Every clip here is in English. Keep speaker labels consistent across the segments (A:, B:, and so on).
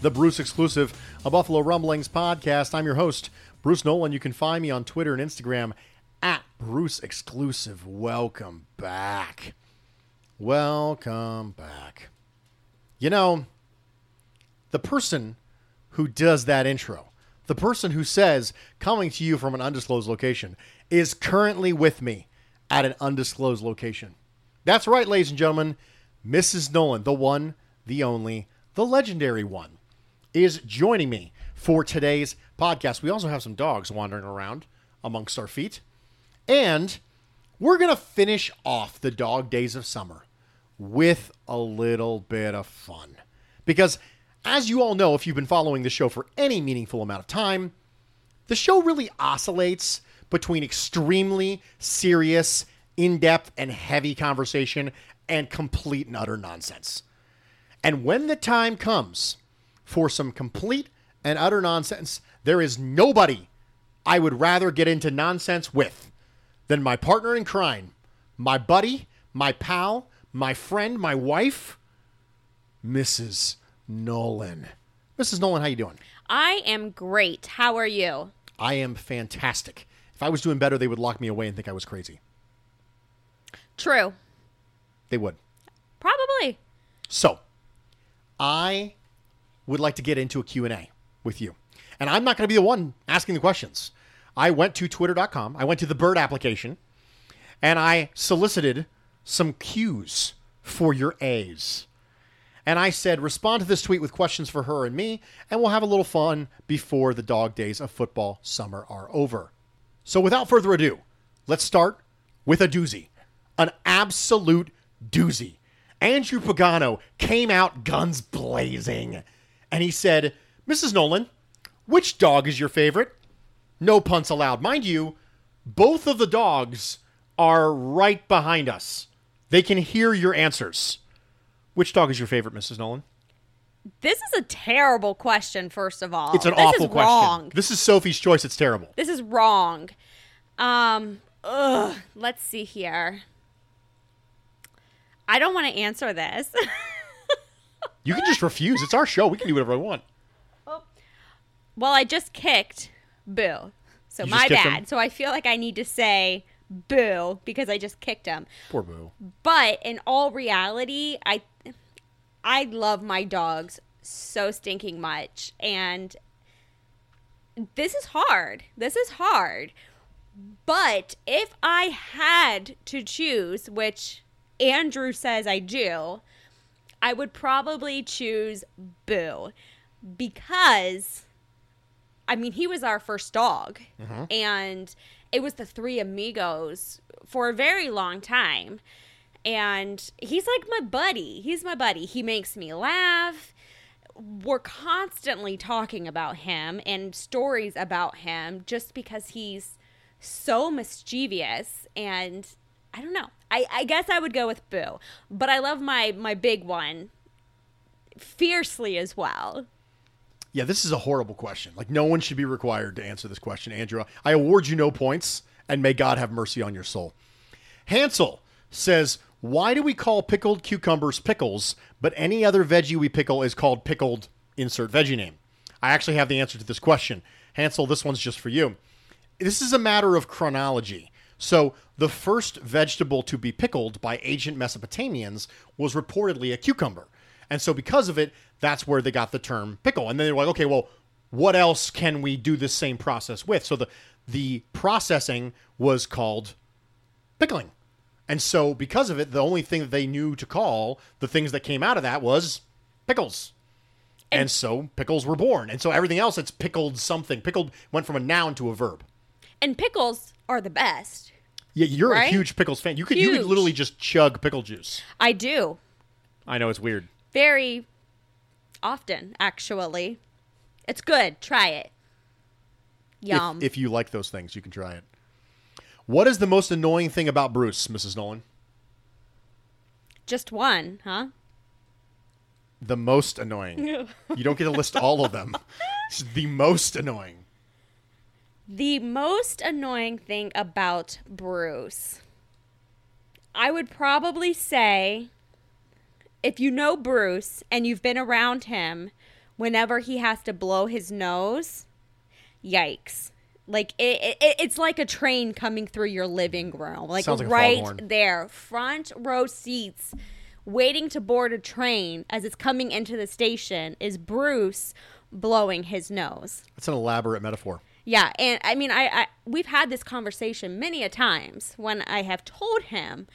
A: the Bruce Exclusive, a Buffalo Rumblings podcast. I'm your host, Bruce Nolan. You can find me on Twitter and Instagram at Bruce Exclusive. Welcome back. Welcome back. You know, the person who does that intro, the person who says, coming to you from an undisclosed location, is currently with me at an undisclosed location. That's right, ladies and gentlemen. Mrs. Nolan, the one, the only, the legendary one, is joining me for today's podcast. We also have some dogs wandering around amongst our feet. And we're going to finish off the dog days of summer with a little bit of fun. Because, as you all know, if you've been following the show for any meaningful amount of time, the show really oscillates between extremely serious, in depth, and heavy conversation and complete and utter nonsense. And when the time comes for some complete and utter nonsense, there is nobody I would rather get into nonsense with than my partner in crime, my buddy, my pal, my friend, my wife, Mrs. Nolan. Mrs. Nolan, how you doing?
B: I am great. How are you?
A: I am fantastic. If I was doing better, they would lock me away and think I was crazy.
B: True.
A: They would.
B: Probably.
A: So, I would like to get into a Q&A with you. And I'm not going to be the one asking the questions. I went to twitter.com, I went to the Bird application, and I solicited some Qs for your A's. And I said, respond to this tweet with questions for her and me, and we'll have a little fun before the dog days of football summer are over. So without further ado, let's start with a doozy. An absolute doozy. Andrew Pagano came out guns blazing. And he said, Mrs. Nolan, which dog is your favorite? No punts allowed. Mind you, both of the dogs are right behind us. They can hear your answers. Which dog is your favorite, Mrs. Nolan?
B: This is a terrible question, first of all.
A: It's an
B: this
A: awful
B: is
A: question.
B: Wrong.
A: This is Sophie's choice. It's terrible.
B: This is wrong. Um, ugh, let's see here. I don't want to answer this.
A: You can just refuse. It's our show. We can do whatever we want. Oh.
B: well, I just kicked Boo. So
A: You just
B: my
A: kicked
B: bad.
A: him?
B: So I feel like I need to say Boo because I just kicked him.
A: Poor Boo.
B: But in all reality, I I love my dogs so stinking much and this is hard. This is hard. But if I had to choose, which Andrew says I do, I would probably choose Boo because I mean, he was our first dog, mm-hmm. and it was the three amigos for a very long time. And he's like my buddy. He's my buddy. He makes me laugh. We're constantly talking about him and stories about him just because he's so mischievous and I don't know. I, I guess I would go with Boo. But I love my my big one fiercely as well.
A: Yeah, this is a horrible question. Like, no one should be required to answer this question, Andrew. I award you no points, and may God have mercy on your soul. Hansel says, Why do we call pickled cucumbers pickles, but any other veggie we pickle is called pickled insert veggie name? I actually have the answer to this question. Hansel, this one's just for you. This is a matter of chronology. So, the first vegetable to be pickled by ancient Mesopotamians was reportedly a cucumber. And so, because of it, that's where they got the term pickle. And then they were like, okay, well, what else can we do the same process with? So, the, the processing was called pickling. And so, because of it, the only thing that they knew to call the things that came out of that was pickles. And, so, pickles were born. And so, everything else, it's pickled something. Pickled went from a noun to a verb.
B: And pickles are the best.
A: Yeah, you're a huge pickles fan. You could you could literally just chug pickle juice.
B: I do.
A: I know it's weird.
B: Very often, actually. It's good. Try it.
A: If-
B: Yum.
A: If, you like those things, you can try it. What is the most annoying thing about Bruce, Mrs. Nolan?
B: Just one, huh?
A: The most annoying. you don't get to list all of them. It's the most annoying.
B: The most annoying thing about Bruce, I would probably say, if you know Bruce and you've been around him, whenever he has to blow his nose, yikes. Like it, it, it's like a train coming through your living room, like,
A: like
B: right there, front row seats, waiting to board a train as it's coming into the station. Is Bruce blowing his nose?
A: It's an elaborate metaphor.
B: Yeah, and I mean, I, I we've had this conversation many a times when I have told him,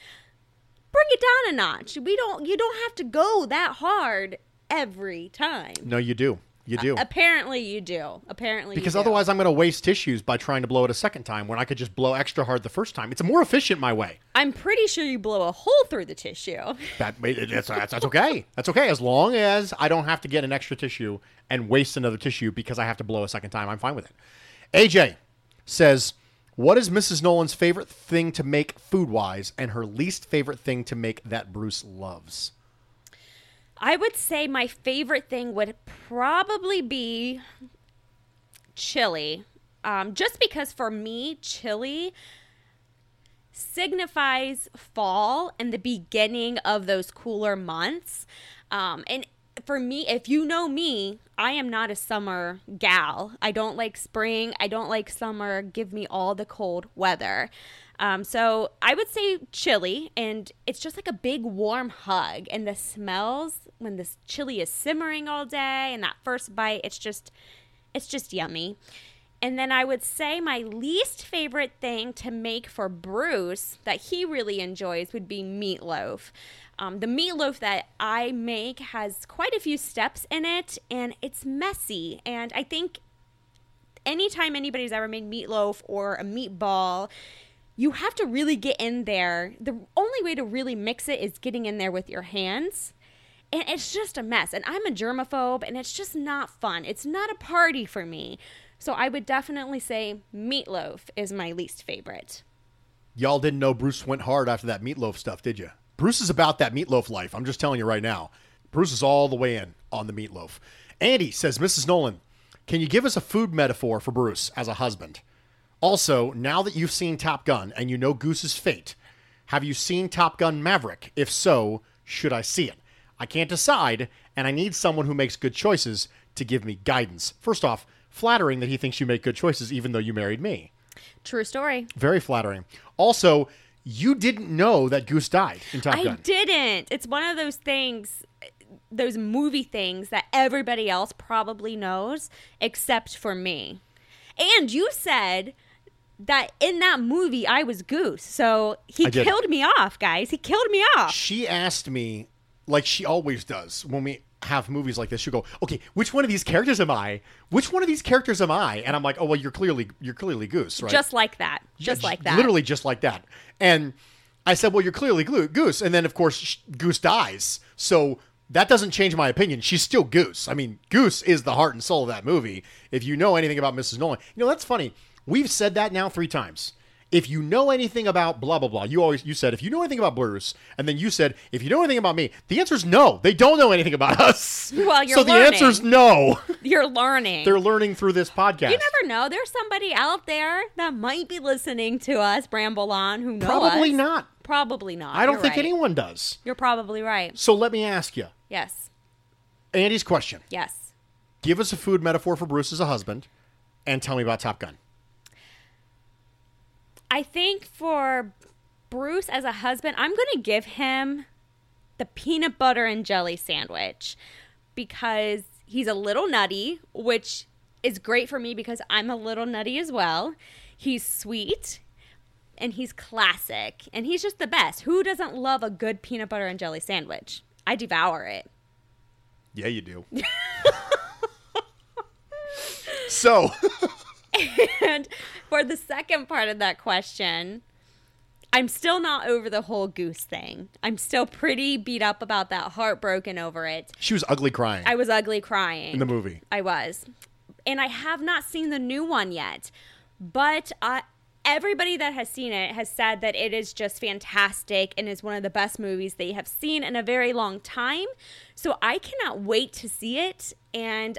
B: bring it down a notch. We don't, you don't have to go that hard every time.
A: No, you do. You do.
B: Apparently, you do. Apparently,
A: because
B: you do.
A: otherwise, I'm going to waste tissues by trying to blow it a second time when I could just blow extra hard the first time. It's more efficient my way.
B: I'm pretty sure you blow a hole through the tissue.
A: That that's, that's, that's okay. That's okay as long as I don't have to get an extra tissue and waste another tissue because I have to blow a second time. I'm fine with it. AJ says, "What is Mrs. Nolan's favorite thing to make food wise, and her least favorite thing to make that Bruce loves?"
B: I would say my favorite thing would probably be chili. Um, just because for me, chili signifies fall and the beginning of those cooler months. Um, and for me, if you know me, I am not a summer gal. I don't like spring. I don't like summer. Give me all the cold weather. Um, so I would say chili, and it's just like a big warm hug. And the smells when this chili is simmering all day, and that first bite, it's just, it's just yummy. And then I would say my least favorite thing to make for Bruce that he really enjoys would be meatloaf. Um, the meatloaf that I make has quite a few steps in it, and it's messy. And I think anytime anybody's ever made meatloaf or a meatball, you have to really get in there. The only way to really mix it is getting in there with your hands. And it's just a mess. And I'm a germaphobe, and it's just not fun. It's not a party for me. So I would definitely say meatloaf is my least favorite.
A: Y'all didn't know Bruce went hard after that meatloaf stuff, did you? Bruce is about that meatloaf life. I'm just telling you right now. Bruce is all the way in on the meatloaf. Andy says, Mrs. Nolan, can you give us a food metaphor for Bruce as a husband? Also, now that you've seen Top Gun and you know Goose's fate, have you seen Top Gun Maverick? If so, should I see it? I can't decide, and I need someone who makes good choices to give me guidance. First off, flattering that he thinks you make good choices even though you married me.
B: True story.
A: Very flattering. Also, you didn't know that Goose died in Top
B: I
A: Gun.
B: didn't. It's one of those things, those movie things that everybody else probably knows except for me. And you said that in that movie I was Goose. So he
A: I did.
B: killed me off, guys. He killed me off.
A: She asked me, like she always does when we have movies like this. She'll go, "Okay, which one of these characters am I? Which one of these characters am I?" And I'm like, "Oh well, you're clearly you're clearly Goose, right?"
B: Just like that. Just
A: J-
B: like that.
A: Literally just like that. And I said, "Well, you're clearly Goose," and then of course Goose dies. So that doesn't change my opinion. She's still Goose. I mean, Goose is the heart and soul of that movie. If you know anything about Mrs. Nolan, you know that's funny. We've said that now three times. If you know anything about blah blah blah, you always you said if you know anything about Bruce, and then you said if you know anything about me. The answer is no. They don't know anything about us.
B: Well, you're
A: so the answer is no.
B: You're learning.
A: They're learning through this podcast.
B: you never know. There's somebody out there that might be listening to us bramble on who know
A: Probably
B: us.
A: not.
B: Probably not.
A: I don't
B: You're
A: think
B: right.
A: anyone does.
B: You're probably right.
A: So let me ask you,
B: Yes.
A: Andy's question.
B: Yes.
A: Give us a food metaphor for Bruce as a husband, and tell me about Top Gun.
B: I think for Bruce as a husband, I'm going to give him the peanut butter and jelly sandwich because he's a little nutty, which is great for me because I'm a little nutty as well. He's sweet and he's classic and he's just the best. Who doesn't love a good peanut butter and jelly sandwich? I devour it.
A: Yeah, you do. so,
B: And for the second part of that question, I'm still not over the whole goose thing. I'm still pretty beat up about that, heartbroken over it.
A: she was ugly crying
B: I was ugly crying.
A: in the movie.
B: I was. And I have not seen the new one yet. But I, everybody that has seen it has said that it is just fantastic and is one of the best movies they have seen in a very long time. So I cannot wait to see it. And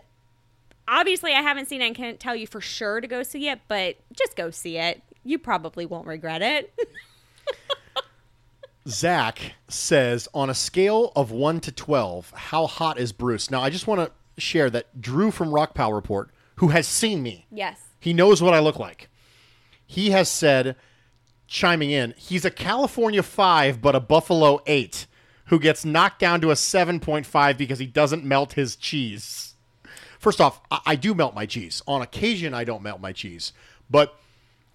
B: obviously, I haven't seen it and can't tell you for sure to go see it, but just go see it. You probably won't regret it.
A: Zach says, on a scale of 1 to 12, how hot is Bruce? Now, I just want to share that Drew from Rock Power Report, who has seen me,
B: yes.
A: he knows what I look like. He has said, chiming in, he's a California 5, but a Buffalo 8, who gets knocked down to a 7.5 because he doesn't melt his cheese. First off, I, I do melt my cheese. On occasion, I don't melt my cheese. But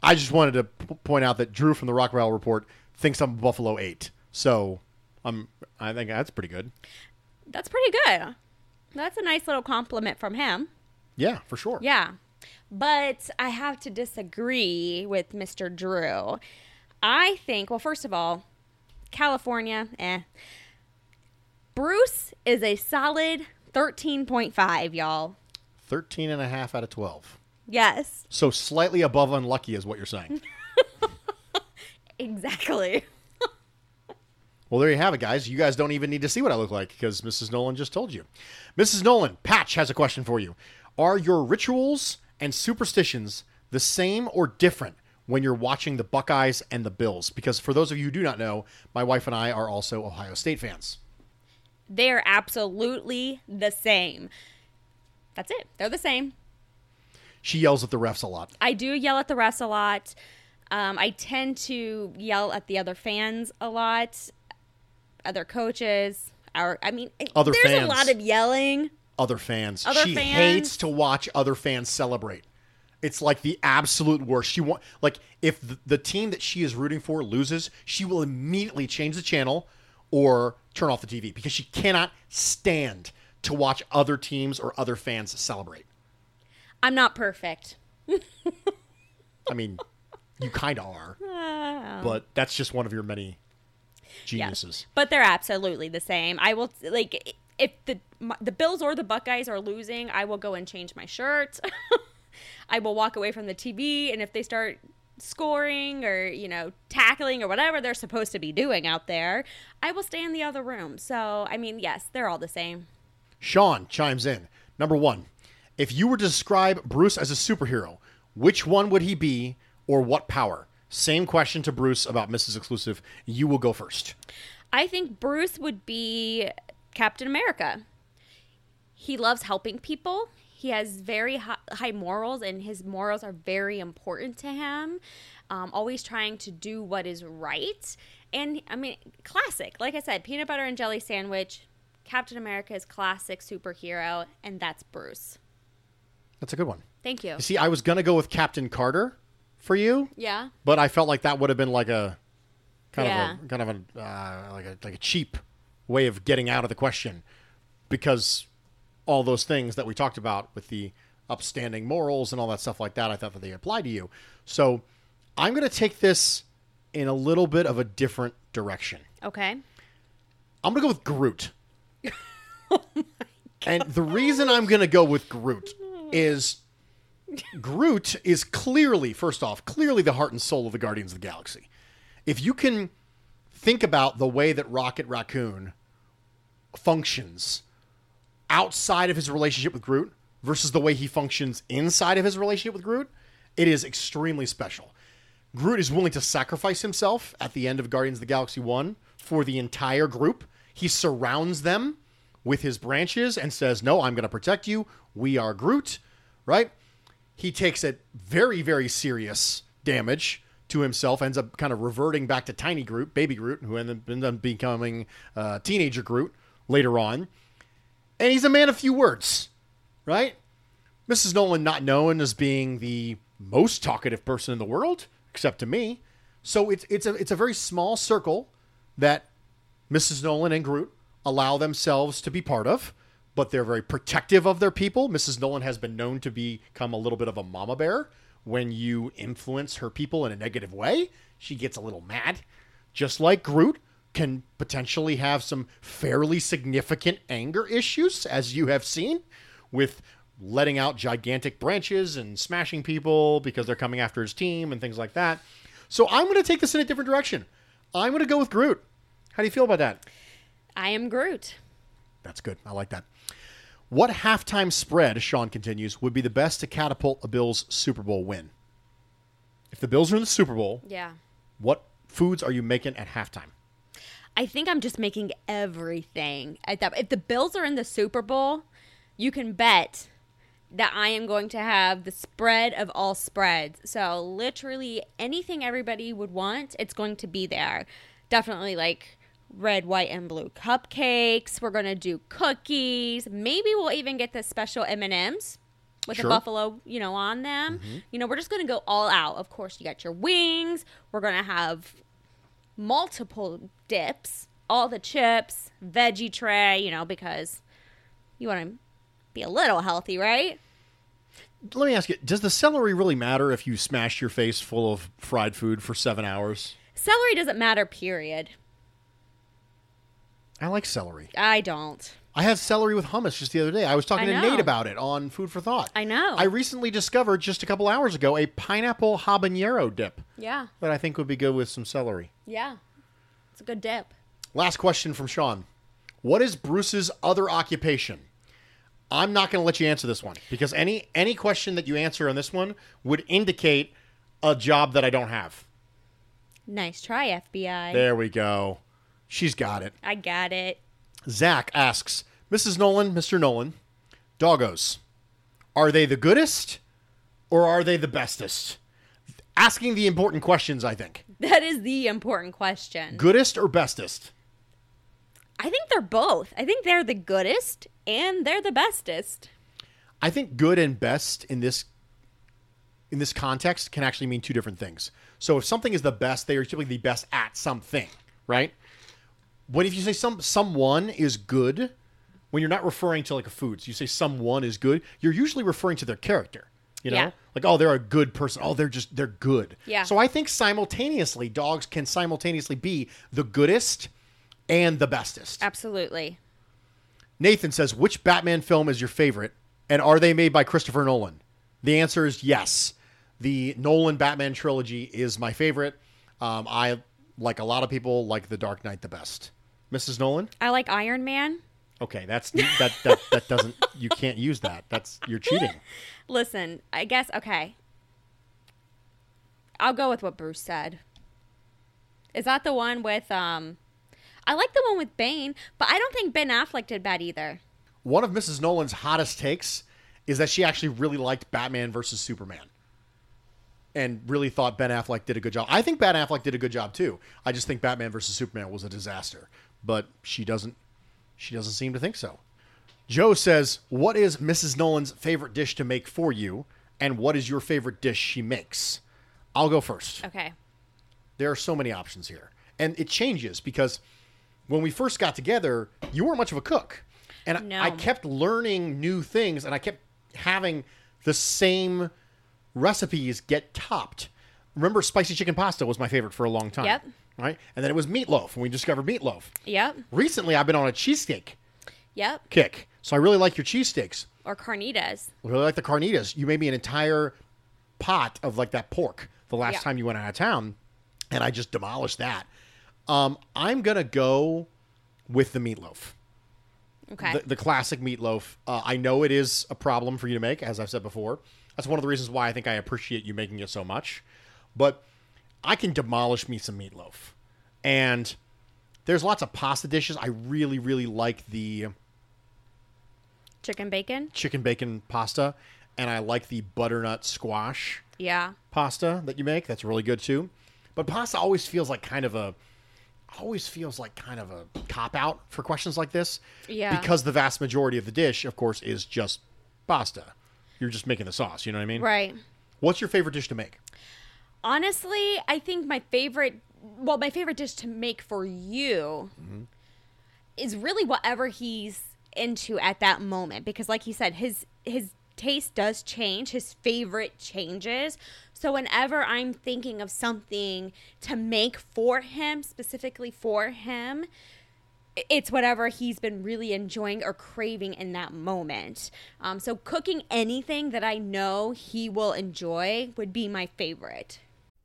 A: I just wanted to p- point out that Drew from the Rock Power Report thinks I'm a Buffalo 8. So I'm, I think that's pretty good.
B: That's pretty good. That's a nice little compliment from him.
A: Yeah, for sure.
B: Yeah. But I have to disagree with Mr. Drew. I think, well, first of all, California, eh. Bruce is a solid 13.5, y'all.
A: 13 and a half out of 12.
B: Yes,
A: So slightly above unlucky is what you're saying.
B: exactly.
A: Well, there you have it, guys. You guys don't even need to see what I look like because Mrs. Nolan just told you. Mrs. Nolan, Patch has a question for you. Are your rituals and superstitions the same or different when you're watching the Buckeyes and the Bills? Because for those of you who do not know, my wife and I are also Ohio State fans.
B: They're absolutely the same. That's it. They're the same.
A: She yells at the refs a lot.
B: I do yell at the refs a lot. Um, I tend to yell at the other fans a lot, other coaches. Our, I mean,
A: Other
B: there's
A: fans.
B: a lot of yelling.
A: Other fans.
B: Other
A: she
B: fans.
A: hates to watch other fans celebrate. It's like the absolute worst. She want like if the, the team that she is rooting for loses, she will immediately change the channel or turn off the TV because she cannot stand to watch other teams or other fans celebrate.
B: I'm not perfect.
A: I mean, you kind of are, ah. but that's just one of your many geniuses.
B: But they're absolutely the same. I will like if the my, the Bills or the Buckeyes are losing, I will go and change my shirt. I will walk away from the TV, and if they start scoring or you know tackling or whatever they're supposed to be doing out there, I will stay in the other room. So I mean, yes, they're all the same.
A: Sean chimes in. Number one, if you were to describe Bruce as a superhero, which one would he be or what power? Same question to Bruce about Mrs. Exclusive. You will go first.
B: I think Bruce would be Captain America. He loves helping people. He has very high, morals, and his morals are very important to him. Um, always trying to do what is right. And I mean, classic. Like I said, peanut butter and jelly sandwich. Captain America's classic superhero, and that's Bruce.
A: That's a good one.
B: Thank you.
A: You see, I was going to go with Captain Carter for you,
B: Yeah.
A: but I felt like that would have been like a kind
B: Yeah.
A: of a kind of a uh, like a like a cheap way of getting out of the question because all those things that we talked about with the upstanding morals and all that stuff like that, I thought that they apply to you. So I'm going to take this in a little bit of a different direction.
B: Okay.
A: I'm gonna go with Groot. And the reason I'm gonna go with Groot is Groot is clearly, first off, clearly the heart and soul of the Guardians of the Galaxy. If you can think about the way that Rocket Raccoon functions outside of his relationship with Groot versus the way he functions inside of his relationship with Groot, it is extremely special. Groot is willing to sacrifice himself at the end of Guardians of the Galaxy 1 for the entire group. He surrounds them with his branches and says, No, I'm going to protect you. We are Groot, right? He takes it very, very serious damage to himself, ends up kind of reverting back to Tiny Groot, Baby Groot, who ended up becoming uh, Teenager Groot later on. And he's a man of few words, right? Mrs. Nolan not known as being the most talkative person in the world, except to me. So it's it's a it's a very small circle that Mrs. Nolan and Groot allow themselves to be part of, but they're very protective of their people. Mrs. Nolan has been known to become a little bit of a mama bear. When you influence her people in a negative way, she gets a little mad. Just like Groot can potentially have some fairly significant anger issues, as you have seen, with letting out gigantic branches and smashing people because they're coming after his team and things like that. So I'm going to take this in a different direction. I'm going to go with Groot. How do you feel about that?
B: I am Groot.
A: That's good. I like that. What halftime spread, Sean continues, would be the best to catapult a Bills Super Bowl win? If the Bills are in the Super Bowl,
B: Yeah.
A: what foods are you making at halftime?
B: I think I'm just making everything at that. If the Bills are in the Super Bowl, you can bet that I am going to have the spread of all spreads. So literally anything everybody would want, it's going to be there. Definitely like red, white, and blue cupcakes. We're gonna do cookies. Maybe we'll even get the special M and M's with
A: Sure.
B: the buffalo, you know, on them. Mm-hmm. You know, we're just gonna go all out. Of course, you got your wings. We're gonna have multiple dips, all the chips, veggie tray, you know, because you want to be a little healthy, right?
A: Let me ask you: Does the celery really matter if you smash your face full of fried food for seven hours?
B: Celery doesn't matter, period.
A: I like celery.
B: I don't.
A: I had celery with hummus just the other day. I was talking
B: I
A: to
B: know.
A: Nate about it on Food for Thought.
B: I know.
A: I recently discovered just a couple hours ago a pineapple habanero dip
B: Yeah.
A: that I think would be good with some celery.
B: Yeah. It's a good dip.
A: Last question from Sean. What is Bruce's other occupation? I'm not going to let you answer this one because any any question that you answer on this one would indicate a job that I don't have.
B: Nice try, FBI.
A: There we go. She's got it.
B: I got it.
A: Zach asks, Mrs. Nolan, Mr. Nolan, doggos, are they the goodest or are they the bestest? Asking the important questions, I think.
B: That is the important question.
A: Goodest or bestest?
B: I think they're both. I think they're the goodest and they're the bestest.
A: I think good and best in this in this context can actually mean two different things. So if something is the best, they are typically the best at something, right? When if you say some someone is good, when you're not referring to like a food, so you say someone is good, you're usually referring to their character. You know,
B: Yeah.
A: like oh, they're a good person. Oh, they're just they're good.
B: Yeah.
A: So I think simultaneously, dogs can simultaneously be the goodest and the bestest.
B: Absolutely.
A: Nathan says, which Batman film is your favorite? And are they made by Christopher Nolan? The answer is yes. The Nolan Batman trilogy is my favorite. Um, I, like a lot of people, like The Dark Knight the best. Mrs. Nolan?
B: I like Iron Man.
A: Okay, that's that that that doesn't you can't use that. That's you're cheating.
B: Listen, I guess okay. I'll go with what Bruce said. Is that the one with um I like the one with Bane, but I don't think Ben Affleck did bad either.
A: One of Mrs. Nolan's hottest takes is that she actually really liked Batman versus Superman. And really thought Ben Affleck did a good job. I think Ben Affleck did a good job too. I just think Batman versus Superman was a disaster. But she doesn't she doesn't seem to think so. Joe says, What is Mrs. Nolan's favorite dish to make for you? And what is your favorite dish she makes? I'll go first
B: Okay.
A: there are so many options here and it changes because when we first got together you weren't much of a cook and
B: No.
A: i kept learning new things and i kept having the same recipes get topped remember spicy chicken pasta was my favorite for a long time.
B: Yep.
A: Right, and then it was meatloaf, and we discovered meatloaf.
B: Yep.
A: Recently, I've been on a cheesesteak
B: Yep.
A: kick, so I really like your cheesesteaks.
B: Or carnitas.
A: I really like the carnitas. You made me an entire pot of like that pork the last
B: Yeah.
A: time you went out of town, and I just demolished that. Um, I'm gonna go with the meatloaf,
B: Okay.
A: the, the classic meatloaf. Uh, I know it is a problem for you to make, as I've said before. That's one of the reasons why I think I appreciate you making it so much. But I can demolish me some meatloaf, and there's lots of pasta dishes. I really, really like the
B: Chicken bacon.
A: chicken bacon pasta, and I like the butternut squash
B: Yeah.
A: pasta that you make. That's really good too. But pasta always feels like kind of a always feels like kind of a cop out for questions like this.
B: Yeah.
A: Because the vast majority of the dish, of course, is just pasta. You're just making the sauce, you know what I mean?
B: Right.
A: What's your favorite dish to make?
B: Honestly, I think my favorite, well, my favorite dish to make for you is really whatever he's into at that moment. Because, like he said, his his taste does change. His favorite changes. So whenever I'm thinking of something to make for him, specifically for him, it's whatever he's been really enjoying or craving in that moment. Um, so cooking anything that I know he will enjoy would be my favorite.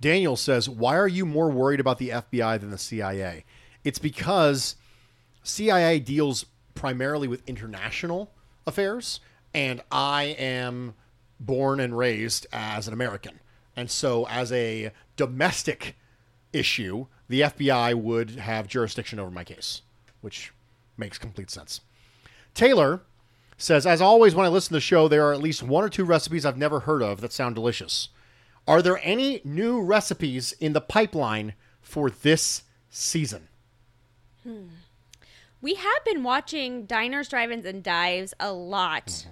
A: Daniel says, Why are you more worried about the FBI than the CIA? It's because CIA deals primarily with international affairs, and I am born and raised as an American. And so, as a domestic issue, the FBI would have jurisdiction over my case, which makes complete sense. Taylor says, As always, when I listen to the show, there are at least one or two recipes I've never heard of that sound delicious. Are there any new recipes in the pipeline for this season? Hmm.
B: We have been watching Diners, Drive-Ins, and Dives a lot mm-hmm.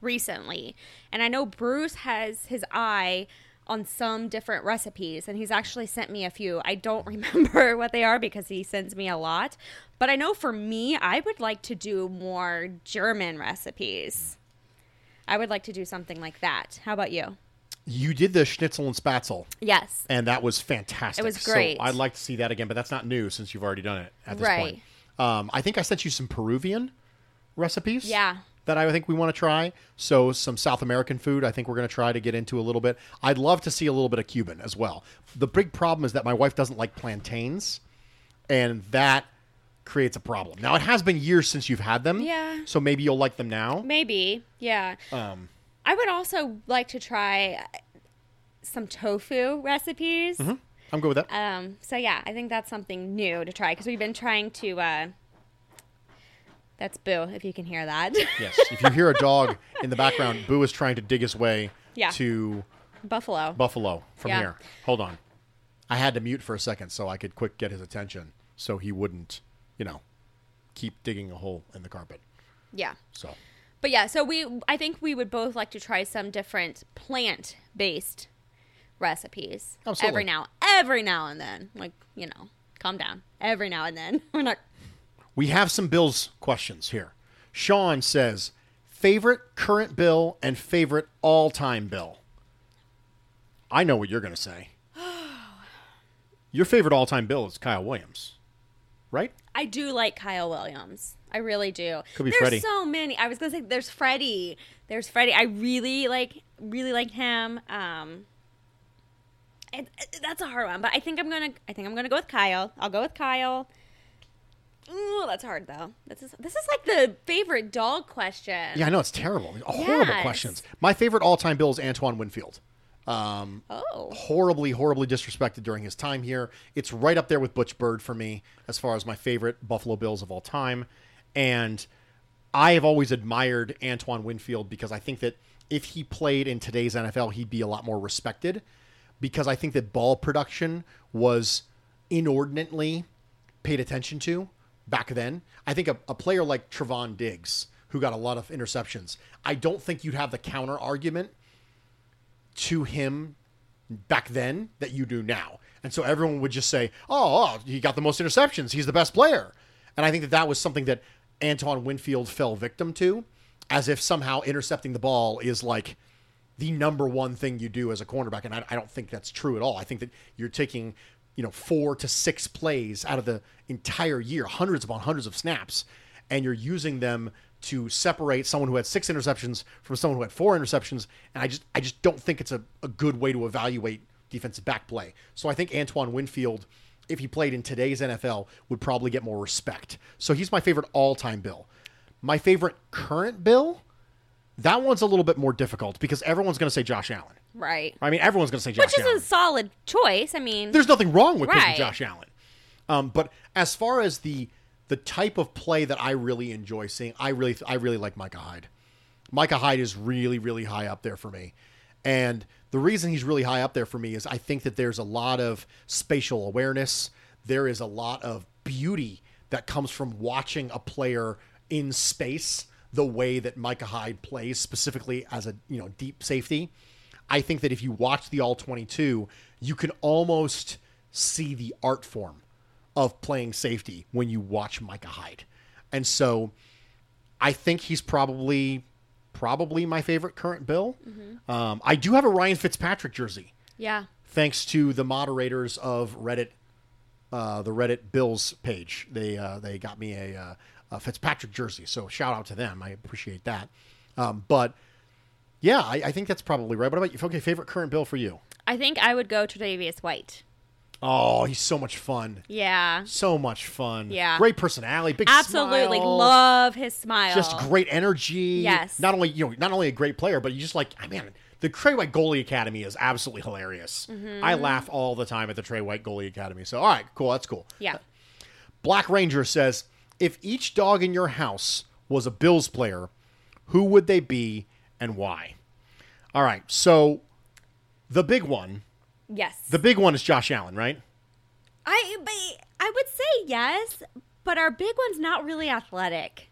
B: recently, and I know Bruce has his eye on some different recipes, and he's actually sent me a few. I don't mm-hmm. remember what they are because he sends me a lot, but I know for me, I would like to do more German recipes. Mm-hmm. I would like to do something like that. How about you?
A: You did the schnitzel and spaetzle,
B: Yes.
A: and that was fantastic.
B: It was great.
A: So I'd like to see that again, but that's not new since you've already done it at this
B: Right.
A: point. Um, I think I sent you some Peruvian recipes.
B: Yeah.
A: That I think we want to try. So some South American food. I think we're going to try to get into a little bit. I'd love to see a little bit of Cuban as well. The big problem is that my wife doesn't like plantains, and that creates a problem. Now it has been years since you've had them.
B: Yeah.
A: So maybe you'll like them now.
B: Maybe, yeah.
A: Um,
B: I would also like to try some tofu recipes.
A: I'm good with that.
B: Um, so yeah, I think that's something new to try because we've been trying to. Uh, that's Boo, if you can hear that.
A: Yes. If you hear a dog in the background, Boo is trying to dig his way
B: Yeah.
A: to
B: Buffalo.
A: Buffalo from
B: Yeah.
A: here. Hold on. I had to mute for a second so I could quick get his attention so he wouldn't, you know, keep digging a hole in the carpet.
B: yeah.
A: So,
B: But yeah, so we I think we would both like to try some different plant based recipes.
A: Absolutely.
B: Every now every now and then. Like, you know, calm down. Every now and then. We're not
A: we have some Bills questions here. Sean says, favorite current bill and favorite all time bill. I know what you're going to say. Your favorite all time bill is Kyle Williams, right?
B: I do like Kyle Williams. I really do.
A: Could be
B: there's
A: Freddie.
B: so many. I was gonna say there's Freddie. There's Freddie. I really like really like him. Um it, it- that's a hard one, but I think I'm gonna. I think I'm gonna go with Kyle. I'll go with Kyle. Ooh, that's hard though. This is this is like the favorite dog question.
A: Yeah, I know it's terrible. Horrible
B: Yes.
A: questions. My favorite all-time Bill is Antoine Winfield. Um,
B: Oh.
A: horribly, horribly disrespected during his time here. It's right up there with Butch Byrd for me as far as my favorite Buffalo Bills of all time. And I have always admired Antoine Winfield because I think that if he played in today's NFL, he'd be a lot more respected because I think that ball production was inordinately paid attention to back then. I think a, a player like Trevon Diggs, who got a lot of interceptions, I don't think you'd have the counter argument to him back then that you do now. And so everyone would just say, oh, oh, he got the most interceptions. He's the best player. And I think that that was something that Antoine Winfield fell victim to, as if somehow intercepting the ball is like the number one thing you do as a cornerback. And I, I don't think that's true at all. I think that you're taking, you know, four to six plays out of the entire year, hundreds upon hundreds of snaps, and you're using them to separate someone who had six interceptions from someone who had four interceptions. And I just I just don't think it's a, a good way to evaluate defensive back play. So I think Antoine Winfield, if he played in today's NFL, would probably get more respect. So he's my favorite all-time Bill. My favorite current Bill, that one's a little bit more difficult because everyone's going to say Josh Allen.
B: Right.
A: I mean, everyone's going to say Josh Allen.
B: Which is
A: Allen.
B: a solid choice. I mean,
A: There's nothing wrong with picking
B: Right.
A: Josh Allen. Um, but as far as the the type of play that I really enjoy seeing, I really I really like Micah Hyde. Micah Hyde is really really high up there for me. And the reason he's really high up there for me is I think that there's a lot of spatial awareness. There is a lot of beauty that comes from watching a player in space the way that Micah Hyde plays specifically as a, you know, deep safety. I think that if you watch the all 22, you can almost see the art form of playing safety when you watch Micah Hyde. And so I think he's probably probably my favorite current Bill. Um, I do have a Ryan Fitzpatrick jersey,
B: yeah.
A: thanks to the moderators of Reddit, uh, the Reddit Bills page. They uh, they got me a, uh, a Fitzpatrick jersey, so shout out to them. I appreciate that. Um, but yeah, I, I think that's probably right. What about you? Okay, favorite current Bill for you?
B: I think I would go Tre'Davious White.
A: Oh, he's so much fun.
B: Yeah.
A: So much fun.
B: Yeah.
A: Great personality. Big
B: Absolutely
A: smile.
B: love his smile.
A: Just great energy.
B: Yes.
A: Not only you know, not only a great player, but you just like, I mean, the Tre White Goalie Academy is absolutely hilarious.
B: Mm-hmm.
A: I laugh all the time at the Tre White Goalie Academy. So, all right, cool. That's cool.
B: Yeah.
A: Black Ranger says, if each dog in your house was a Bills player, who would they be and why? All right. So, the big one,
B: Yes.
A: the big one is Josh Allen, right?
B: I but I would say yes, but our big one's not really athletic.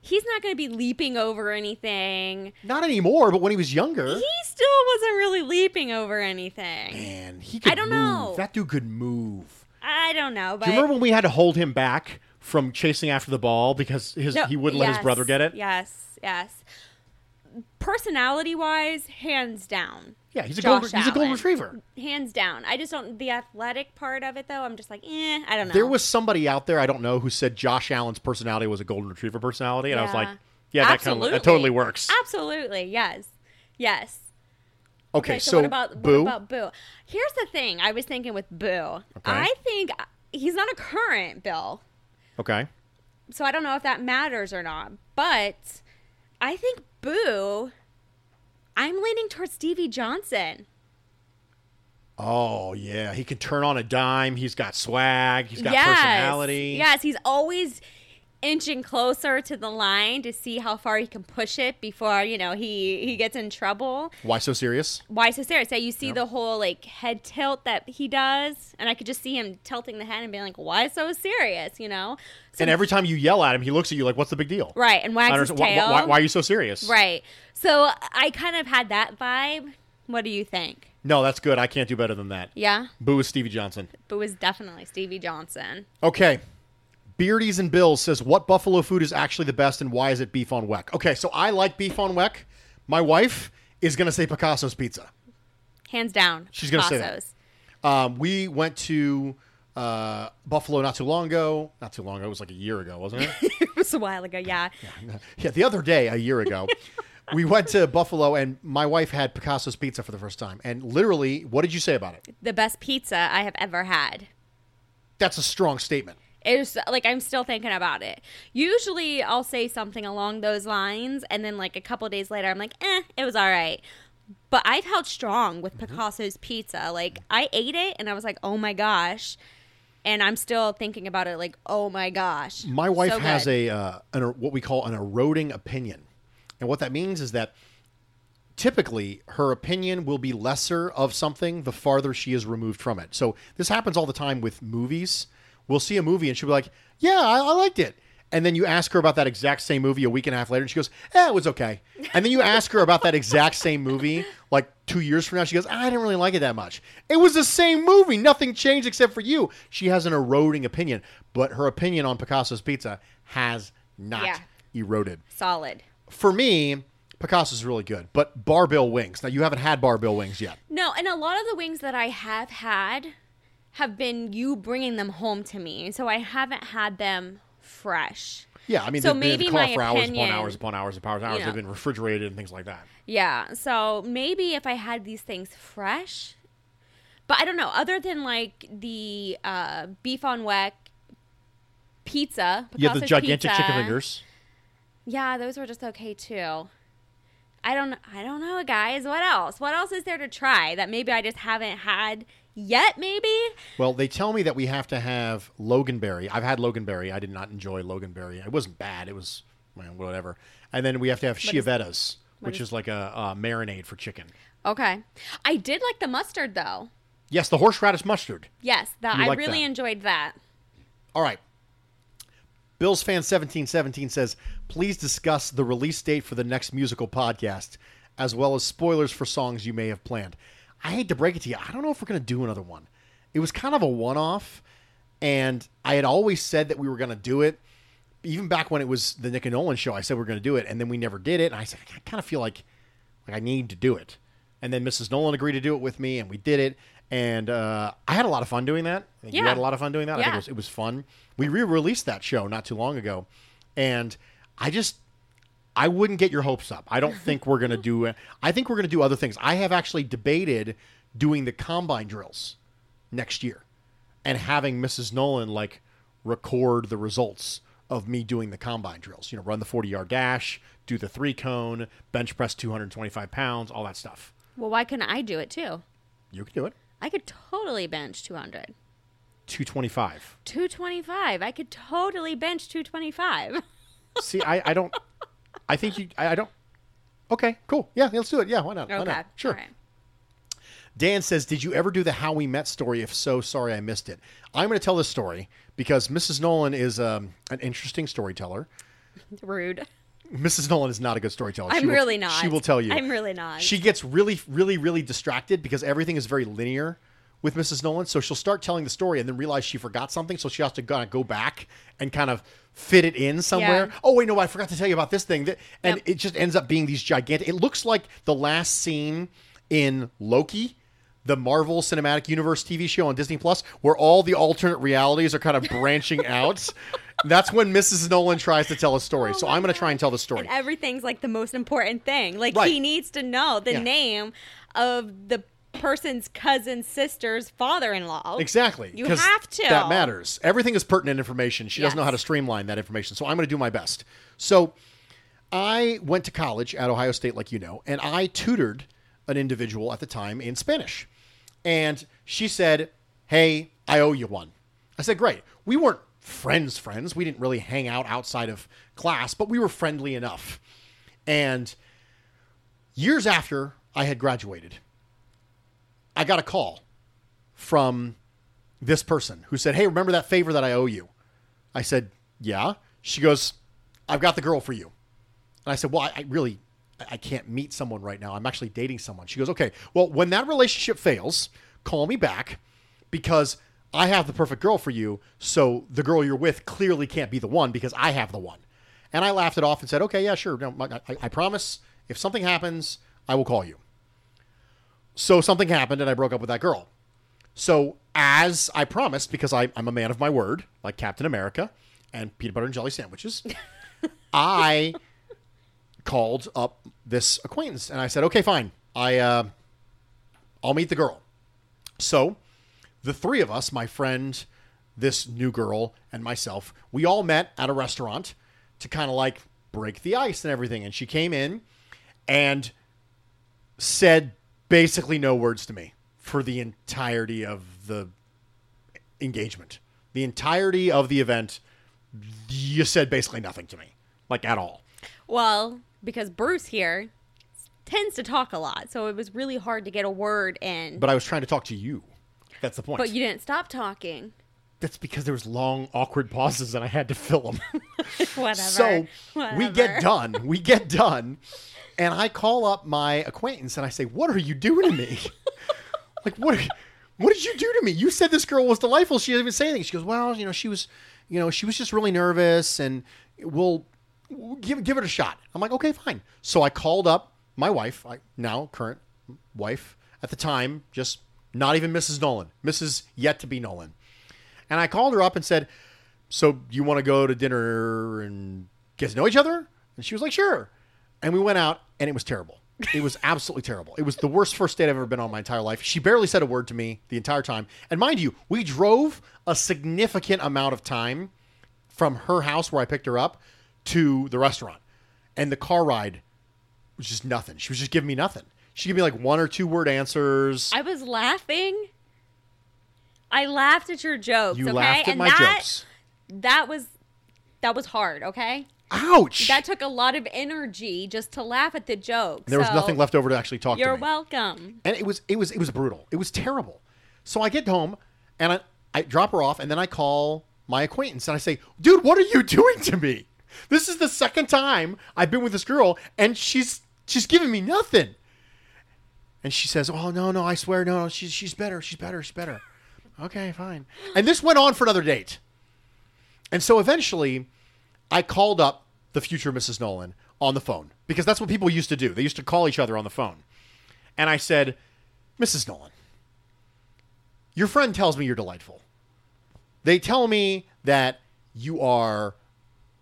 B: He's not going to be leaping over anything.
A: Not anymore, but when he was younger,
B: He still wasn't really leaping over anything.
A: man, he could
B: I don't
A: move.
B: know.
A: That dude could move.
B: I don't know, but
A: Do you remember when we had to hold him back from chasing after the ball because his
B: No,
A: he wouldn't let his brother get it?
B: Yes, yes. Personality wise, hands down.
A: Yeah, he's a
B: Josh
A: golden, he's a golden
B: Allen.
A: retriever.
B: Hands down. I just don't the athletic part of it though. I'm just like, eh, I don't know.
A: There was somebody out there I don't know who said Josh Allen's personality was a golden retriever personality, and I was like,
B: Yeah.
A: that kind of that totally works.
B: Absolutely, yes, yes.
A: Okay,
B: so, what about
A: Boo.
B: what about Boo? Here's the thing. I was thinking with Boo. I think he's not a current Bill,
A: okay,
B: so I don't know if that matters or not. But I think Boo. I'm leaning towards Stevie Johnson.
A: oh yeah, he can turn on a dime. He's got swag. He's got
B: yes.
A: personality.
B: Yes, he's always inching closer to the line to see how far he can push it before you know he he gets in trouble.
A: Why so serious?
B: why so serious? Yeah, you see the whole like head tilt that he does, and I could just see him tilting the head and being like, "Why so serious?" You know? So,
A: and every time you yell at him, he looks at you like, "What's the big deal?"
B: right, and wags his tail.
A: Why, why, why are you so serious?
B: Right. So I kind of had that vibe. What do you think?
A: No, that's good. I can't do better than that.
B: Yeah,
A: Boo is Stevie Johnson.
B: Boo was definitely Stevie Johnson.
A: Okay. Beardies and Bills says, What buffalo food is actually the best and why is it beef on weck? Okay, so I like beef on weck. My wife is going to say Picasso's Pizza.
B: Hands down.
A: She's gonna say that. Um, we went to uh, Buffalo not too long ago. Not too long ago. It was like a year ago, wasn't it?
B: it was a while ago. Yeah.
A: yeah, the other day, a year ago, we went to Buffalo, and my wife had Picasso's pizza for the first time. And literally, what did you say about it?
B: The best pizza I have ever had.
A: That's a strong statement.
B: It's like I'm still thinking about it. Usually I'll say something along those lines and then like a couple days later I'm like, "Eh, it was all right." But I've held strong with
A: Mm-hmm.
B: Picasso's pizza. Like I ate it and I was like, "Oh my gosh." And I'm still thinking about it like, "Oh my gosh."
A: My wife
B: So
A: has
B: good.
A: a uh, an, what we call an eroding opinion, and what that means is that typically her opinion will be lesser of something the farther she is removed from it. So this happens all the time with movies. We'll see a movie and she'll be like, "Yeah, I, I liked it." And then you ask her about that exact same movie a week and a half later, and she goes, "Eh, it was okay." And then you ask her about that exact same movie like two years from now, she goes, "I didn't really like it that much." It was the same movie, nothing changed except for you. She has an eroding opinion, but her opinion on Picasso's pizza has not
B: Yeah.
A: eroded.
B: solid.
A: For me, Picasso's really good, but Bar-Bill wings. Now you haven't had Bar-Bill wings yet.
B: No, and a lot of the wings that I have had have been you bringing them home to me. So I haven't had them fresh.
A: Yeah, I mean,
B: So
A: they,
B: maybe
A: they've
B: my
A: for hours
B: opinion-
A: upon hours upon hours upon hours.
B: you
A: They've been refrigerated and things like that.
B: Yeah, so maybe if I had these things fresh, but I don't know. Other than like the uh, beef on weck pizza,
A: Yeah, the gigantic
B: pizza,
A: chicken fingers.
B: Yeah, those were just okay too. I don't. I don't know, guys. What else? What else is there to try that maybe I just haven't had yet? Maybe.
A: Well, they tell me that we have to have Loganberry. I've had Loganberry. I did not enjoy Loganberry. It wasn't bad. It was well, whatever. And then we have to have Chiavettas, which is, like a, uh marinade for chicken.
B: Okay. I did like the mustard though.
A: Yes, the horseradish mustard.
B: Yes, that I really
A: that.
B: enjoyed that.
A: All right. Bills fan seventeen seventeen says, please discuss the release date for the next musical podcast, as well as spoilers for songs you may have planned. I hate to break it to you, I don't know if we're going to do another one. It was kind of a one-off, and I had always said that we were going to do it. Even back when it was the Nick and Nolan show, I said we are going to do it, and then we never did it. And I said I kind of feel like like I need to do it. And then Mrs. Nolan agreed to do it with me, and we did it. And uh, I had a lot of fun doing that. I think You had a lot of fun doing that. Yeah. I think it was, it was fun. We re-released that show not too long ago, and I just I wouldn't get your hopes up. I don't think we're gonna do. it. I think we're gonna do other things. I have actually debated doing the combine drills next year, and having Mrs. Nolan like record the results of me doing the combine drills. You know, run the forty yard dash, do the three cone, bench press two hundred twenty five pounds, all that stuff.
B: Well, why couldn't I do it too?
A: You can do it.
B: I could totally bench 200.
A: Two twenty five.
B: 225. I could totally bench 225.
A: See, I, I don't. I think you. I, I don't. Okay, cool. Yeah, let's do it. Yeah, why not? Why not? Sure.
B: Right.
A: Dan says, "Did you ever do the how we met story? If so, sorry I missed it. I'm going to tell this story because Mrs. Nolan is um, an interesting storyteller.
B: Rude.
A: Mrs. Nolan is not a good storyteller.
B: I'm
A: She will-
B: really not.
A: She will tell you.
B: I'm really not.
A: She gets really, really, really distracted because everything is very linear with Mrs. Nolan. So she'll start telling the story and then realize she forgot something. So she has to kind of go back and kind of fit it in somewhere.
B: Yeah.
A: Oh wait, no, I forgot to tell you about this thing. That- And
B: Yep.
A: it just ends up being these gigantic. It looks like the last scene in Loki. The Marvel Cinematic Universe TV show on Disney Plus, where all the alternate realities are kind of branching out. That's when Mrs. Nolan tries to tell a story. Oh so I'm going to try and tell the story.
B: And everything's like the most important thing. Like
A: Right.
B: he needs to know the
A: Yeah.
B: name of the person's cousin's sister's father-in-law.
A: Exactly.
B: You have to.
A: That matters. Everything is pertinent information. She doesn't know how to streamline that information. So I'm going to do my best. So I went to college at Ohio State, like you know, and I tutored an individual at the time in Spanish. And she said, Hey, I owe you one. I said, Great. We weren't friends, friends. We didn't really hang out outside of class, but we were friendly enough. And years after I had graduated, I got a call from this person who said, Hey, remember that favor that I owe you? I said, Yeah. She goes, I've got the girl for you. And I said, Well, I, I really, I can't meet someone right now. I'm actually dating someone. She goes, Okay, well, when that relationship fails, call me back because I have the perfect girl for you. So the girl you're with clearly can't be the one because I have the one. And I laughed it off and said, Okay, yeah, sure. No, I- I promise if something happens, I will call you. So something happened and I broke up with that girl. So, as I promised, because I, I'm a man of my word, like Captain America and peanut butter and jelly sandwiches, I called up this acquaintance and I said, "Okay, fine. I uh, I'll meet the girl." So, the three of us, my friend, this new girl, and myself, we all met at a restaurant to kind of like break the ice and everything. And she came in and said basically no words to me for the entirety of the engagement. The entirety of the event, you said basically nothing to me, like at all.
B: Well, because Bruce here tends to talk a lot, so it was really hard to get a word in.
A: But I was trying to talk to you. That's the point.
B: But you didn't stop talking.
A: That's because there was long, awkward pauses and I had to fill them.
B: Whatever.
A: so we get done. We get done. And I call up my acquaintance and I say, What are you doing to me? like, what, what did you do to me? You said this girl was delightful. She didn't even say anything. She goes, Well, you know, she was, you know, she was just really nervous and we'll, we'll give, give it a shot. I'm like, Okay, fine. So I called up my wife, I, now current wife, at the time, just not even Mrs. Nolan, Mrs. yet to be Nolan. And I called her up and said, So you want to go to dinner and get to know each other? And she was like, Sure. And we went out and it was terrible. It was absolutely terrible. It was the worst first date I've ever been on in my entire life. She barely said a word to me the entire time. And mind you, we drove a significant amount of time from her house where I picked her up to the restaurant. And the car ride was just nothing. She was just giving me nothing. She gave me like one or two word answers.
B: I was laughing. I laughed at your jokes.
A: you
B: okay?
A: laughed at
B: and
A: my
B: that,
A: jokes.
B: That was that was hard. Okay.
A: Ouch!
B: That took a lot of energy just to laugh at the joke.
A: there was nothing left over to actually talk
B: You're
A: me.
B: welcome.
A: and it was it was it was brutal. It was terrible. So I get home and I, I drop her off, and then I call my acquaintance and I say, "Dude, what are you doing to me? This is the second time I've been with this girl, and she's she's giving me nothing." And she says, "Oh no, no, I swear, no, no, she's she's better, she's better, she's better." Okay, fine. And this went on for another date. And so eventually, I called up the future Mrs. Nolan on the phone because that's what people used to do. They used to call each other on the phone. And I said, Mrs. Nolan, your friend tells me you're delightful. They tell me that you are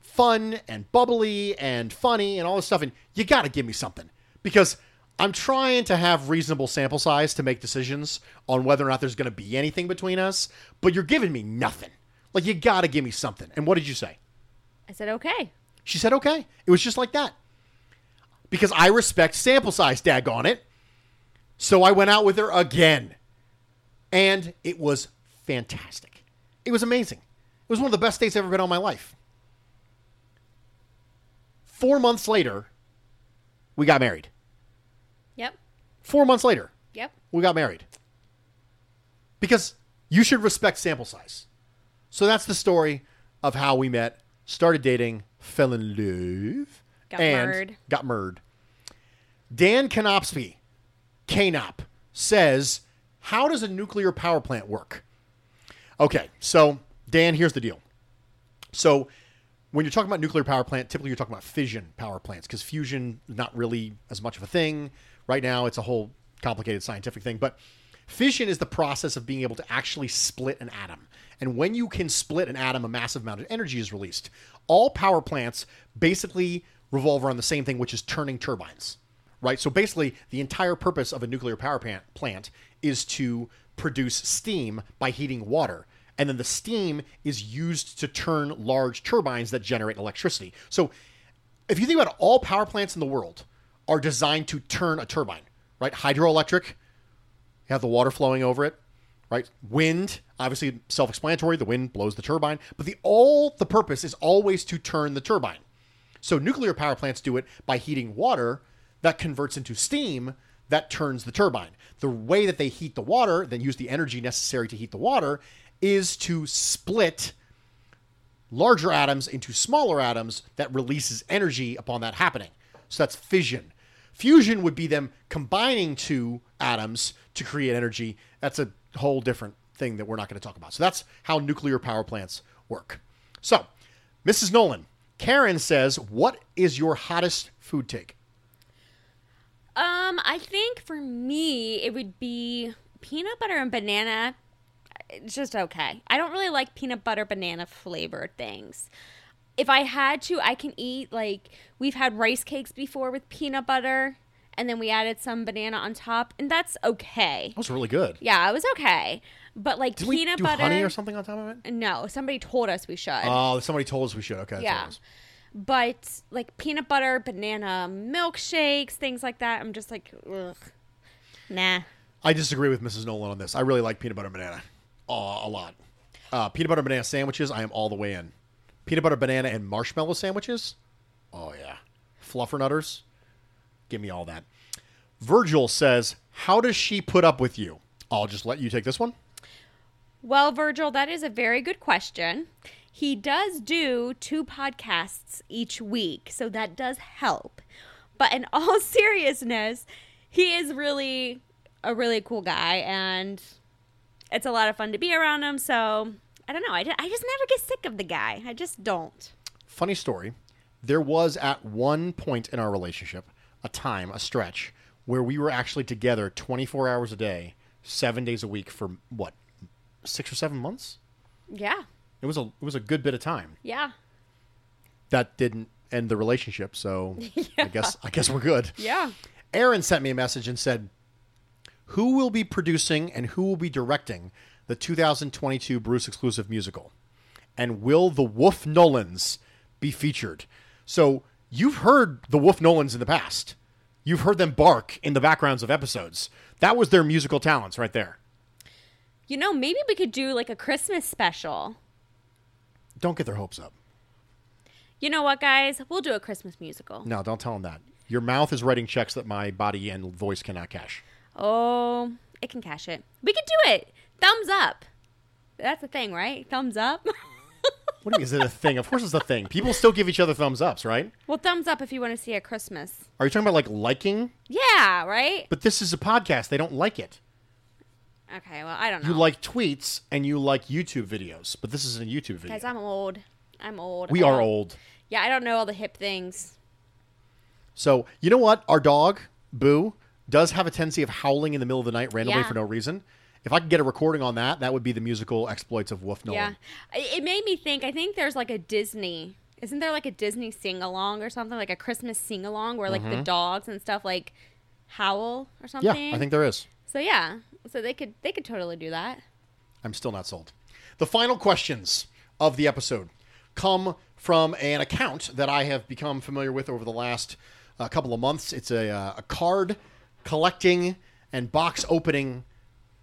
A: fun and bubbly and funny and all this stuff, and you got to give me something because I'm trying to have reasonable sample size to make decisions on whether or not there's going to be anything between us, but you're giving me nothing. Like, you got to give me something. And what did you say?
B: I said okay.
A: She said, okay. It was just like that. Because I respect sample size, daggone it. So I went out with her again. And it was fantastic. It was amazing. It was one of the best dates I've ever been on in my life. Four months later, we got married.
B: Yep.
A: Four months later,
B: Yep.
A: we got married. Because you should respect sample size. So that's the story of how we met, started dating, fell in love,
B: Got
A: and got murdered. Dan Kanopsky, Kanop, says, How does a nuclear power plant work? Okay, so Dan, here's the deal. So when you're talking about nuclear power plant, typically you're talking about fission power plants because fusion is not really as much of a thing right now. It's a whole complicated scientific thing, but fission is the process of being able to actually split an atom. And when you can split an atom, a massive amount of energy is released. All power plants basically revolve around the same thing, which is turning turbines. Right? So basically, the entire purpose of a nuclear power plant is to produce steam by heating water and then the steam is used to turn large turbines that generate electricity. So if you think about it, all power plants in the world are designed to turn a turbine, right? Hydroelectric, have the water flowing over it, right? Wind, obviously self-explanatory, the wind blows the turbine, but the all the purpose is always to turn the turbine. So nuclear power plants do it by heating water that converts into steam that turns the turbine. The way that they heat the water, then use the energy necessary to heat the water, is to split larger atoms into smaller atoms that releases energy upon that happening. So that's fission. Fusion would be them combining two atoms to create energy. That's a whole different thing that we're not going to talk about. So that's how nuclear power plants work. So, Mrs. Nolan, Karen says, What is your hottest food take?
B: Um, I think for me it would be peanut butter and banana. It's just okay. I don't really like peanut butter banana flavored things. if I had to, I can eat like we've had rice cakes before with peanut butter, and then we added some banana on top, and that's okay.
A: That was really good.
B: Yeah, it was okay. But like
A: Did
B: peanut
A: we do
B: butter,
A: honey or something on top of it?
B: no, somebody told us we should.
A: Oh, somebody told us we should. Okay. that's what it
B: yeah.
A: was.
B: But like peanut butter, banana milkshakes, things like that, I'm just like, ugh, nah.
A: I disagree with Mrs. Nolan on this. I really like peanut butter banana uh, a lot. Uh, peanut butter banana sandwiches, I am all the way in. Peanut butter banana and marshmallow sandwiches, oh yeah. Fluffernutters, give me all that. Virgil says, "How does she put up with you?" I'll just let you take this one.
B: Well, Virgil, that is a very good question. He does do two podcasts each week, so that does help. But in all seriousness, he is really a really cool guy, and it's a lot of fun to be around him. So I don't know. I, I just never get sick of the guy. I just don't.
A: Funny story. There was at one point in our relationship a time, a stretch, where we were actually together 24 hours a day, seven days a week for what, six or seven months?
B: Yeah.
A: It was a it was a good bit of time.
B: Yeah.
A: That didn't end the relationship, so I guess I guess we're good.
B: Yeah.
A: Aaron sent me a message and said, "Who will be producing and who will be directing the 2022 Bruce exclusive musical? And will the Wolf Nolans be featured?" So you've heard the Wolf Nolans in the past. You've heard them bark in the backgrounds of episodes. That was their musical talents right there.
B: You know, maybe we could do like a Christmas special.
A: Don't get their hopes up.
B: You know what, guys? We'll do a Christmas musical.
A: No, don't tell them that. Your mouth is writing checks that my body and voice cannot cash.
B: Oh, it can cash it. We can do it. Thumbs up. That's the thing, right? Thumbs up.
A: What do you, is it a thing? Of course it's a thing. People still give each other thumbs ups, right?
B: well, thumbs up if you want to see a Christmas.
A: Are you talking about like liking?
B: Yeah, right?
A: But this is a podcast. They don't like it.
B: Okay, well, I don't know.
A: You like tweets and you like YouTube videos, but this is a YouTube video.
B: Guys, I'm old. I'm old.
A: we
B: I
A: are
B: don't-
A: old.
B: Yeah, I don't know all the hip things.
A: So, you know what? Our dog, Boo, does have a tendency of howling in the middle of the night randomly
B: Yeah.
A: for no reason. If I could get a recording on that, that would be the musical exploits of Wolf Nolan.
B: Yeah. It made me think, I think there's like a Disney. Isn't there like a Disney sing along or something? Like a Christmas sing along where like the dogs and stuff like howl or
A: Mm-hmm. Yeah,
B: something?
A: I think there is.
B: So yeah. So they could they could totally do that.
A: I'm still not sold. The final questions of the episode come from an account that I have become familiar with over the last uh, couple of months. It's a, uh, a card collecting and box opening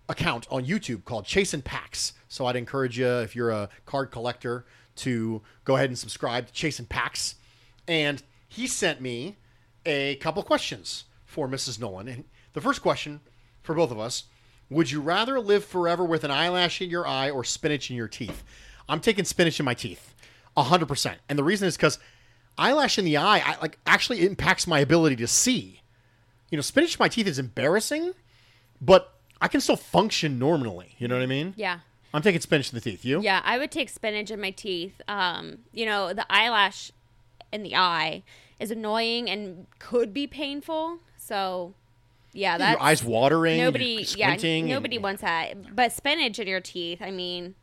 A: account on YouTube called Chasing Packs. So I'd encourage you, if you're a card collector, to go ahead and subscribe to Chasing Packs. And he sent me a couple questions for Mrs. Nolan. And the first question for both of us Would you rather live forever with an eyelash in your eye or spinach in your teeth? I'm taking spinach in my teeth, 100%. And the reason is because eyelash in the eye, I, like, actually impacts my ability to see. You know, spinach in my teeth is embarrassing, but I can still function normally. You know what I mean?
B: Yeah.
A: I'm taking spinach in the teeth. You?
B: Yeah, I would take spinach in my teeth. Um, you know, the eyelash in the eye is annoying and could be painful. So, yeah, that's
A: your eyes watering.
B: nobody. Yeah,
A: squinting, and-
B: nobody wants that. But spinach in your teeth, I mean,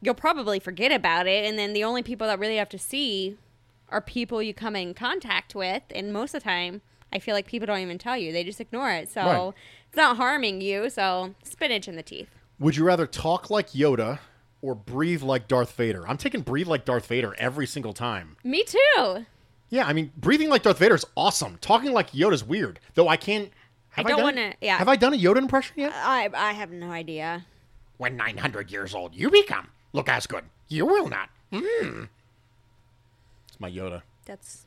B: you'll probably forget about it, and then the only people that really have to see are people you come in contact with, and most of the time, I feel like people don't even tell you; they just ignore it. So
A: Right.
B: it's not harming you. So spinach in the teeth.
A: Would you rather talk like Yoda or breathe like Darth Vader? I'm taking breathe like Darth Vader every single time.
B: Me too.
A: Yeah, I mean, breathing like Darth Vader is awesome. Talking like Yoda's weird, though. I can't. Have
B: I don't
A: done
B: wanna-
A: it?
B: yeah.
A: Have I done a Yoda impression yet?
B: I I have no idea.
A: When 900 years old you become, look as good. You will not. Mm. It's my Yoda.
B: That's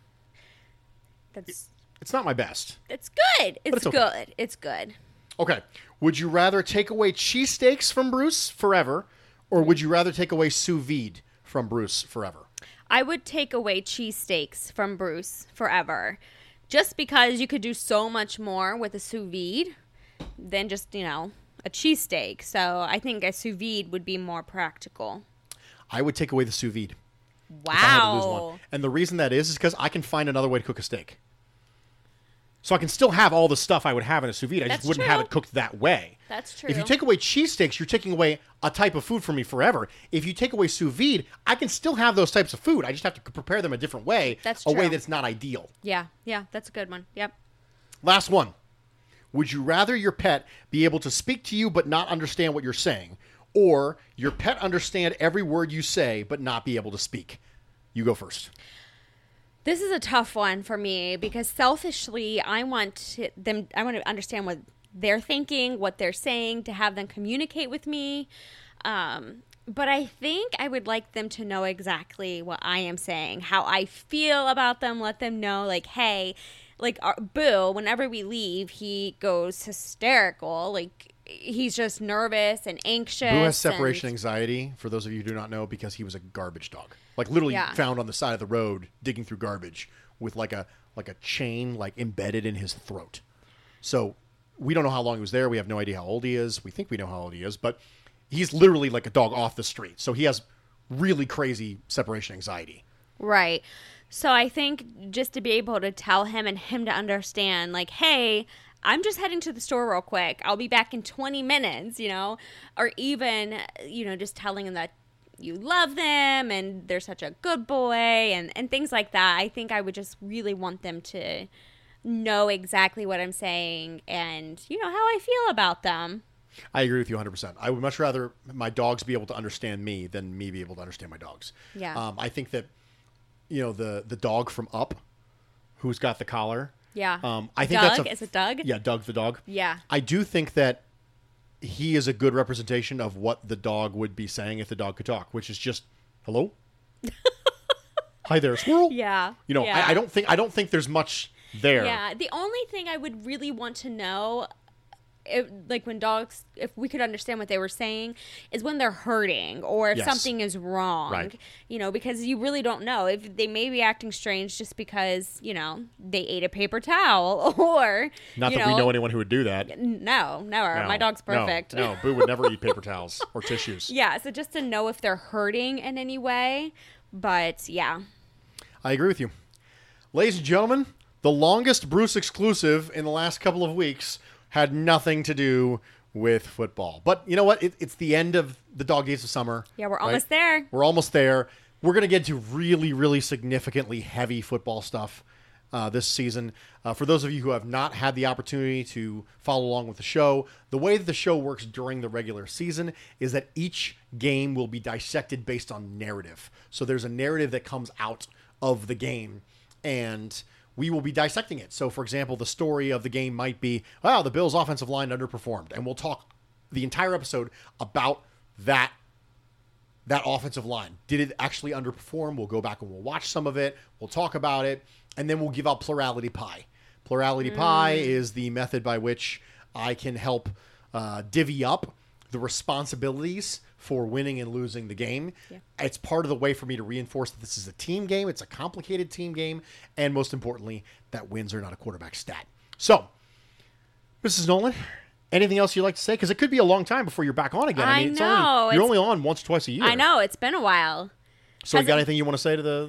B: that's
A: It's not my best.
B: it's good. It's,
A: it's okay.
B: good. It's good.
A: Okay. Would you rather take away cheesesteaks from Bruce forever, or would you rather take away sous vide from Bruce forever?
B: I would take away cheesesteaks from Bruce forever. Just because you could do so much more with a sous vide than just, you know, a cheesesteak. So I think a sous vide would be more practical.
A: I would take away the sous vide. if I had to lose
B: Wow.
A: And the reason that is is because I can find another way to cook a steak. So I can still have all the stuff I would have in a sous vide. I
B: That's
A: just wouldn't have it cooked that way.
B: That's true.
A: If you take away cheesesteaks, you're taking away a type of food from me forever. If you take away sous vide, I can still have those types of food. I just have to prepare them a different way,
B: That's
A: a way that's not ideal.
B: Yeah, yeah, that's a good one. Yep.
A: Last one. Would you rather your pet be able to speak to you but not understand what you're saying, or your pet understand every word you say but not be able to speak? You go first.
B: This is a tough one for me because selfishly, I want to, them. I want to understand what they're thinking, what they're saying, to have them communicate with me. Um, but I think I would like them to know exactly what I am saying, how I feel about them. Let them know, like, hey, like our, Boo. Whenever we leave, he goes hysterical. Like he's just nervous and anxious.
A: Boo has separation
B: and-
A: anxiety, for those of you who do not know, because he was a garbage dog. Like literally
B: Yeah.
A: found on the side of the road digging through garbage with like a like a chain like embedded in his throat. So we don't know how long he was there. We have no idea how old he is. We think we know how old he is, but he's literally like a dog off the street. So he has really crazy separation anxiety.
B: Right. So I think just to be able to tell him and him to understand, like, hey, I'm just heading to the store real quick. I'll be back in 20 minutes, you know, or even, you know, just telling him that you love them and they're such a good boy and, and things like that. I think I would just really want them to know exactly what I'm saying and, you know, how I feel about them.
A: I agree with you 100%. I would much rather my dogs be able to understand me than me be able to understand my dogs.
B: Yeah.
A: Um, I think that, you know, the, the dog from Up, who's got the collar.
B: Yeah.
A: Um, I think
B: Dug?
A: that's a,
B: Is it Dug?
A: Yeah, Dug the dog.
B: Yeah.
A: I do think that he is a good representation of what the dog would be saying if the dog could talk, which is just, hello? Hi there, squirrel.
B: Yeah.
A: You know,
B: Yeah.
A: I, I don't think I don't think there's much there.
B: Yeah, the only thing I would really want to know, if, like when dogs, if we could understand what they were saying, is when they're hurting or if
A: Yes.
B: something is wrong.
A: Right.
B: You know, because you really don't know if they may be acting strange just because you know they ate a paper towel or
A: Not that we know anyone who would do that.
B: No, never.
A: No,
B: My dog's
A: no,
B: perfect.
A: No, Boo would never eat paper towels or tissues.
B: yeah, so just to know if they're hurting in any way, but yeah.
A: I agree with you. Ladies and gentlemen, the longest Bruce exclusive in the last couple of weeks had nothing to do with football. But you know what? It, it's the end of the dog days of summer.
B: Yeah, we're
A: right?
B: almost there.
A: We're almost there. We're going to get to really, really significantly heavy football stuff uh, this season. Uh, for those of you who have not had the opportunity to follow along with the show, the way that the show works during the regular season is that each game will be dissected based on narrative. So there's a narrative that comes out of the game, and we will be dissecting it. So, for example, the story of the game might be, wow, the Bills' offensive line underperformed, and we'll talk the entire episode about that that offensive line. Did it actually underperform? We'll go back and we'll watch some of it. We'll talk about it, and then we'll give out plurality pie. Plurality pie is the method by which I can help uh, divvy up the responsibilities for winning and losing the game. It's part of the way for me to reinforce that this is a team game. It's a complicated team game, and most importantly, that wins are not a quarterback stat. So, Mrs. Nolan, anything else you'd like to say? Because it could be a long time before you're back on again.
B: I
A: mean,
B: know,
A: Only, you're only on once or twice a year.
B: I know it's been a while.
A: So, you got
B: it-
A: anything you want to say to the,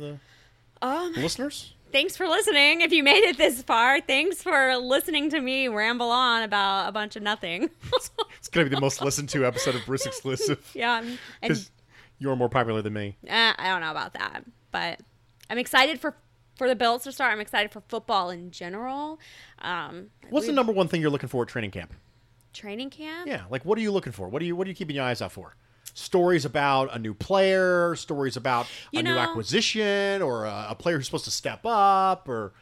A: the
B: Um,
A: listeners?
B: Thanks for listening. If you made it this far, thanks for listening to me ramble on about a bunch of nothing.
A: It's going to be the most listened to episode of Bruce exclusive
B: yeah,
A: because you're more popular than me.
B: uh, I don't know about that, but I'm excited for for the Bills to start. I'm excited for football in general. Um,
A: What's the number one thing you're looking for at training camp?
B: training camp?
A: Yeah, like what are you looking for? What are you What are you keeping your eyes out for? Stories about a new player, stories about
B: You
A: a new acquisition, or a, a player who's supposed to step up, or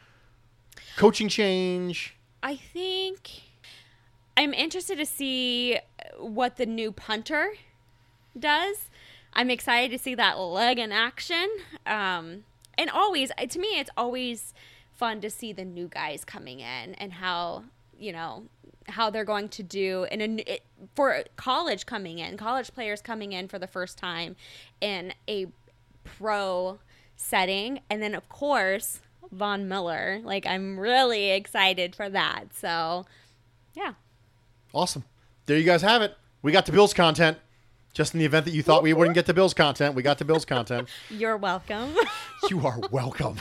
A: coaching change.
B: I think I'm interested to see what the new punter does. I'm excited to see that leg in action. Um, and always, to me, it's always fun to see the new guys coming in and how you know how they're going to do in a n- it, for college coming in, college players coming in for the first time in a pro setting, and then of course Von Miller. Like I'm really excited for that. So, yeah.
A: Awesome. There you guys have it. We got the Bills content. Just in the event that you thought we wouldn't get the Bills content, we got the Bills content.
B: You're welcome.
A: You are welcome.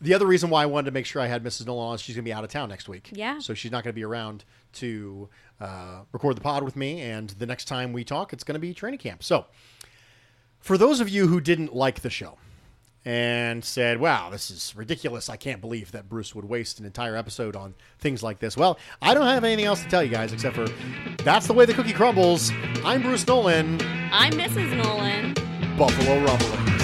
A: The other reason why I wanted to make sure I had Mrs. Nolan on is she's going to be out of town next week.
B: Yeah.
A: So she's not going to be around to uh, record the pod with me. And the next time we talk, it's going to be training camp. So for those of you who didn't like the show and said, wow, this is ridiculous. I can't believe that Bruce would waste an entire episode on things like this. Well, I don't have anything else to tell you guys except for that's the way the cookie crumbles. I'm Bruce Nolan,
B: I'm Mrs. Nolan.
A: Buffalo Rumbling.